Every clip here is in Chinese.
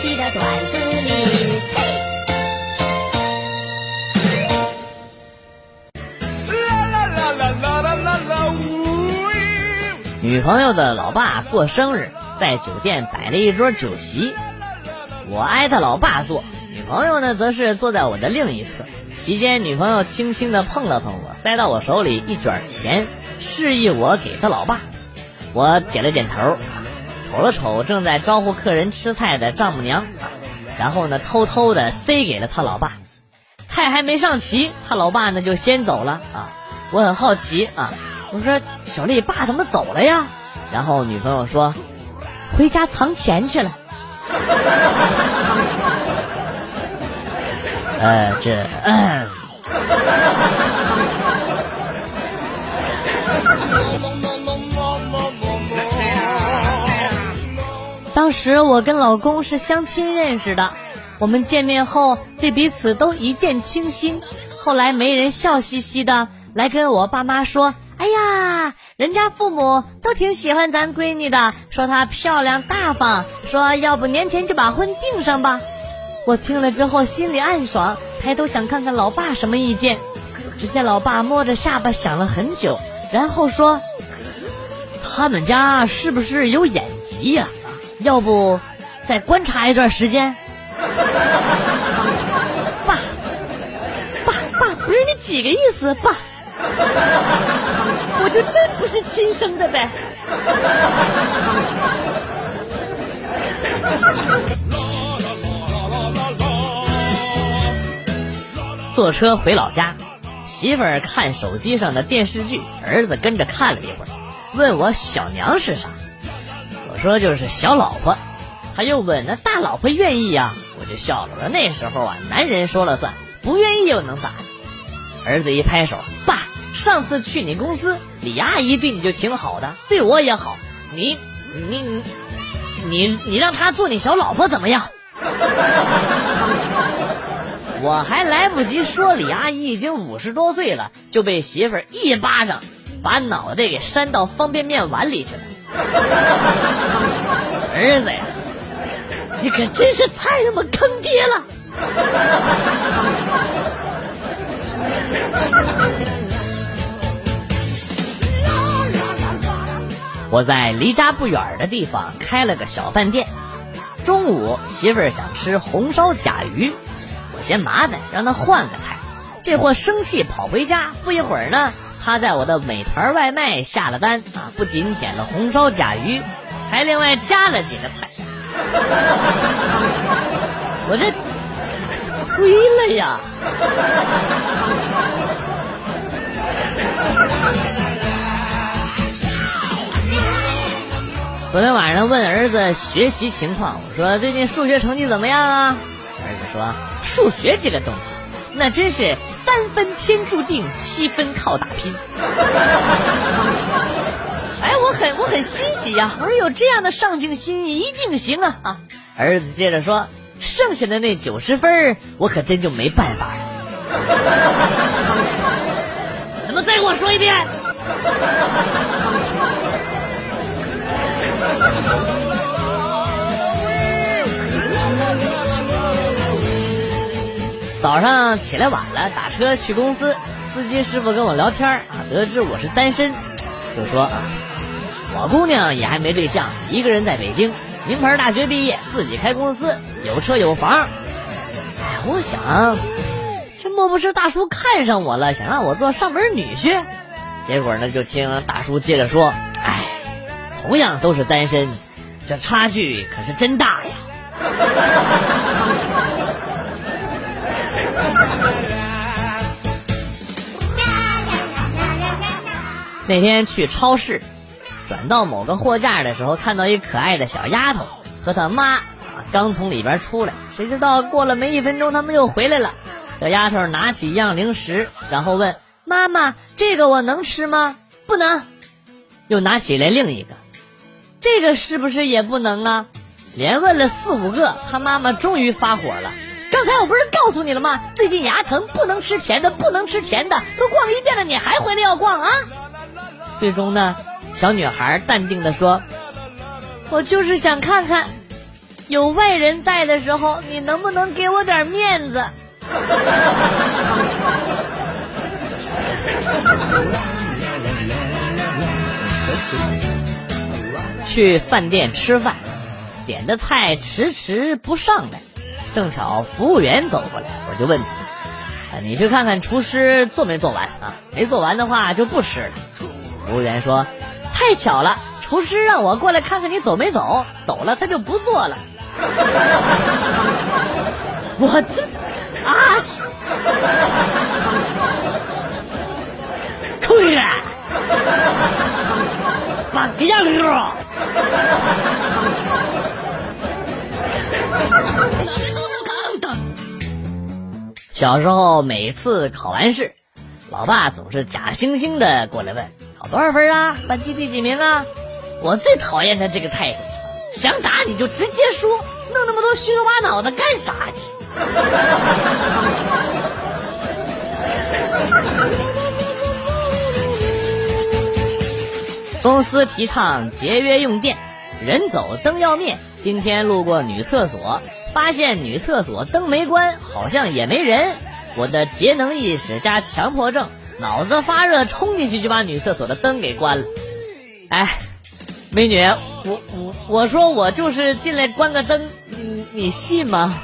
记得段子里。女朋友的老爸过生日，在酒店摆了一桌酒席，我挨他老爸坐，女朋友呢则是坐在我的另一侧。席间，女朋友轻轻地碰了碰我，塞到我手里一卷钱，示意我给他老爸。我点了点头，瞅了瞅正在招呼客人吃菜的丈母娘，然后呢，偷偷的塞给了他老爸。菜还没上齐，他老爸呢就先走了啊！我很好奇啊。我说小丽爸怎么走了呀？然后女朋友说，回家藏钱去了。呃，这，当时我跟老公是相亲认识的，我们见面后对彼此都一见倾心。后来媒人笑嘻嘻的来跟我爸妈说。哎呀，人家父母都挺喜欢咱闺女的，说她漂亮大方，说要不年前就把婚定上吧。我听了之后心里暗爽，抬头想看看老爸什么意见。只见老爸摸着下巴想了很久，然后说：“他们家是不是有眼疾呀？要不再观察一段时间？”爸，爸爸，不是你几个意思，爸？我就真不是亲生的呗。坐车回老家，媳妇儿看手机上的电视剧，儿子跟着看了一会儿，问我小娘是啥？说就是小老婆。他又问那大老婆愿意呀？我就笑了，说那时候啊，男人说了算，不愿意又能咋？儿子一拍手，爸。上次去你公司，李阿姨对你就挺好的，对我也好。你，你，你，你，你让她做你小老婆怎么样？我还来不及说，李阿姨已经五十多岁了，就被媳妇儿一巴掌把脑袋给扇到方便面碗里去了。儿子呀，你可真是太他妈坑爹了！我在离家不远的地方开了个小饭店。中午媳妇儿想吃红烧甲鱼，我嫌麻烦，让她换个菜。这货生气跑回家，不一会儿呢，他在我的美团外卖下了单啊，不仅点了红烧甲鱼，还另外加了几个菜。我这亏了呀！昨天晚上问儿子学习情况，我说最近数学成绩怎么样啊？儿子说数学这个东西，那真是三分天注定，七分靠打拼。哎，我很我很欣喜呀！我说有这样的上进心，一定行啊！啊，儿子接着说，剩下的那九十分，我可真就没办法了。能再给我说一遍？早上起来晚了，打车去公司，司机师傅跟我聊天啊，得知我是单身，就说啊，我姑娘也还没对象，一个人在北京，名牌大学毕业，自己开公司，有车有房。哎，我想，这莫不是大叔看上我了，想让我做上门女婿？结果呢，就听大叔接着说，哎，同样都是单身，这差距可是真大呀。那天去超市，转到某个货架的时候，看到一可爱的小丫头和她妈啊，刚从里边出来。谁知道过了没一分钟，他们又回来了。小丫头拿起一样零食，然后问妈妈：“这个我能吃吗？”“不能。”又拿起来另一个，“这个是不是也不能啊？”连问了四五个，他妈妈终于发火了：“刚才我不是告诉你了吗？最近牙疼，不能吃甜的，不能吃甜的，都逛一遍了，你还回来要逛啊？”最终呢，小女孩淡定的说：“我就是想看看，有外人在的时候，你能不能给我点面子？”去饭店吃饭，点的菜迟迟不上来，正巧服务员走过来，我就问他：“你去看看厨师做没做完啊？没做完的话就不吃了。”服务员说：“太巧了，厨师让我过来看看你走没走，走了他就不做了。”我这啊，亏了，把样了。小时候每次考完试，老爸总是假惺惺的过来问。考多少分啊？班级第几名啊？我最讨厌他这个态度，想打你就直接说，弄那么多虚头巴脑的干啥去？公司提倡节约用电，人走灯要灭。今天路过女厕所，发现女厕所灯没关，好像也没人。我的节能意识加强迫症。脑子发热，冲进去就把女厕所的灯给关了。哎，美女，我我我说我就是进来关个灯，你你信吗？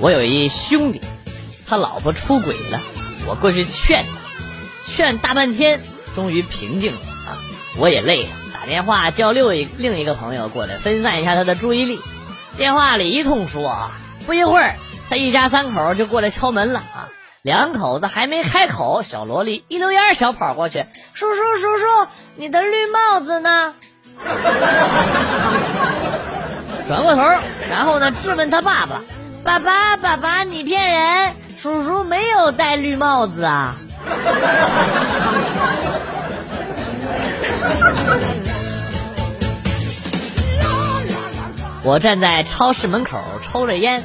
我有一兄弟，他老婆出轨了，我过去劝，劝大半天，终于平静了啊！我也累了。电话叫另一另一个朋友过来分散一下他的注意力。电话里一通说，不一会儿，他一家三口就过来敲门了啊！两口子还没开口，小萝莉一溜烟小跑过去：“叔叔叔叔，你的绿帽子呢？”转过头，然后呢质问他爸爸：“爸爸爸爸，你骗人！叔叔没有戴绿帽子啊！”我站在超市门口抽着烟，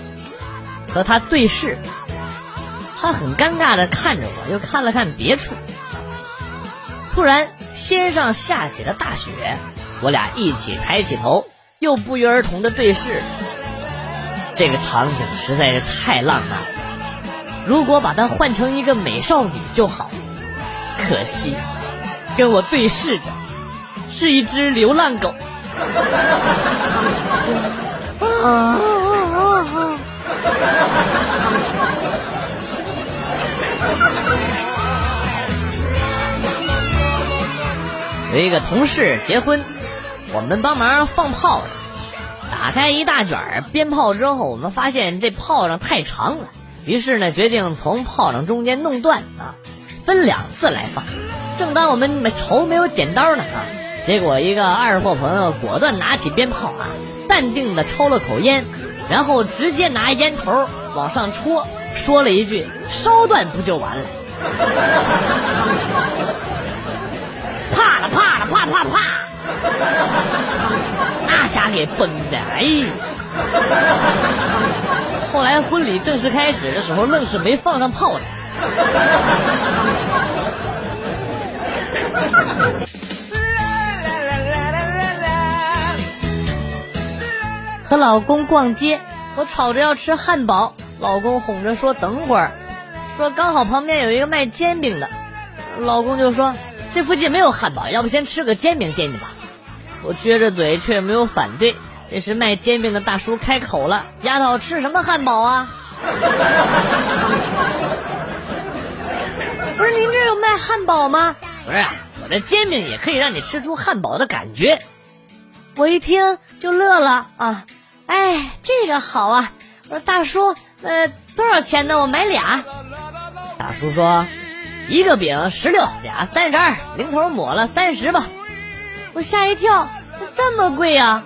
和他对视，他很尴尬的看着我，又看了看别处。突然天上下起了大雪，我俩一起抬起头，又不约而同的对视。这个场景实在是太浪漫了，如果把它换成一个美少女就好。可惜，跟我对视的是一只流浪狗。啊！有一个同事结婚，我们帮忙放炮仗。打开一大卷鞭炮之后，我们发现这炮仗太长了，于是呢决定从炮仗中间弄断啊，分两次来放。正当我们愁没有剪刀呢啊！结果，一个二货朋友果断拿起鞭炮啊，淡定的抽了口烟，然后直接拿烟头往上戳，说了一句：“烧断不就完了？” 啪了啪了啪啪啪，那家给崩的，哎！后来婚礼正式开始的时候，愣是没放上炮仗。和老公逛街，我吵着要吃汉堡，老公哄着说等会儿，说刚好旁边有一个卖煎饼的，老公就说这附近没有汉堡，要不先吃个煎饼垫垫吧。我撅着嘴却没有反对。这时卖煎饼的大叔开口了：“丫头，吃什么汉堡啊？” 不是您这有卖汉堡吗？不是，我这煎饼也可以让你吃出汉堡的感觉。我一听就乐了啊。哎，这个好啊！我说大叔，呃，多少钱呢？我买俩。大叔说，一个饼十六，俩三十二，零头抹了三十吧。我吓一跳，这么贵呀？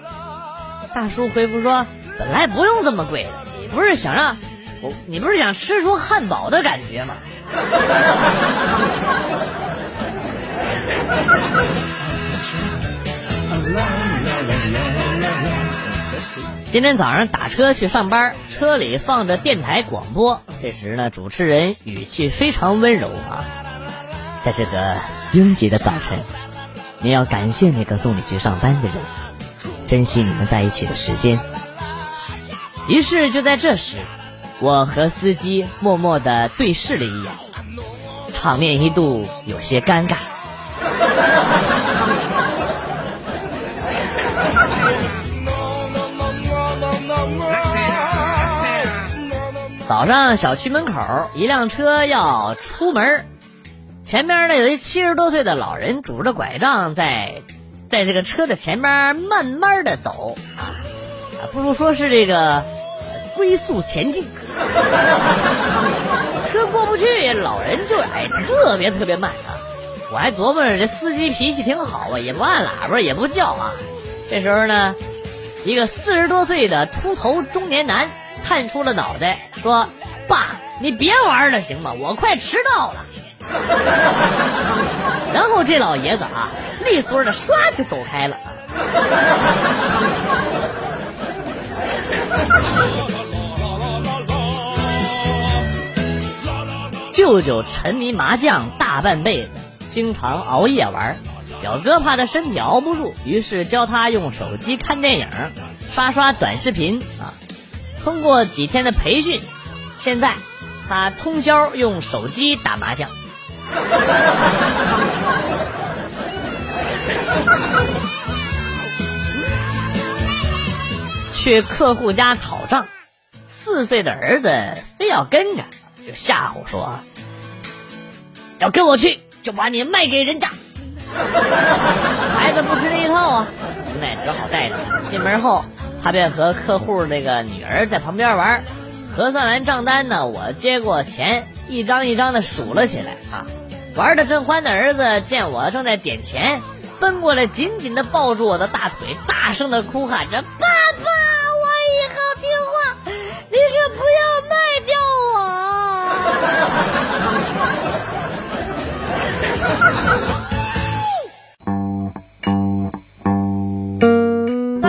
大叔回复说，本来不用这么贵，你不是想让我，你不是想吃出汉堡的感觉吗？今天早上打车去上班，车里放着电台广播。这时呢，主持人语气非常温柔啊，在这个拥挤的早晨，你要感谢那个送你去上班的人，珍惜你们在一起的时间。于是就在这时，我和司机默默的对视了一眼，场面一度有些尴尬。早上小区门口，一辆车要出门，前边呢有一七十多岁的老人拄着拐杖在，在这个车的前边慢慢的走啊，不如说是这个龟速前进。车过不去，老人就哎特别特别慢啊！我还琢磨着这司机脾气挺好啊，也不按喇叭，也不叫啊。这时候呢，一个四十多岁的秃头中年男。探出了脑袋，说：“爸，你别玩了，行吗？我快迟到了。”然后这老爷子啊，利索的唰就走开了。舅舅沉迷麻将大半辈子，经常熬夜玩。表哥怕他身体熬不住，于是教他用手机看电影，刷刷短视频啊。通过几天的培训，现在他通宵用手机打麻将。去客户家讨账，四岁的儿子非要跟着，就吓唬说：“要跟我去，就把你卖给人家。”孩子不吃这一套啊，无奈只好带着。进门后。他便和客户那个女儿在旁边玩，核算完账单呢，我接过钱，一张一张的数了起来啊。玩的正欢的儿子见我正在点钱，奔过来紧紧的抱住我的大腿，大声的哭喊着：“爸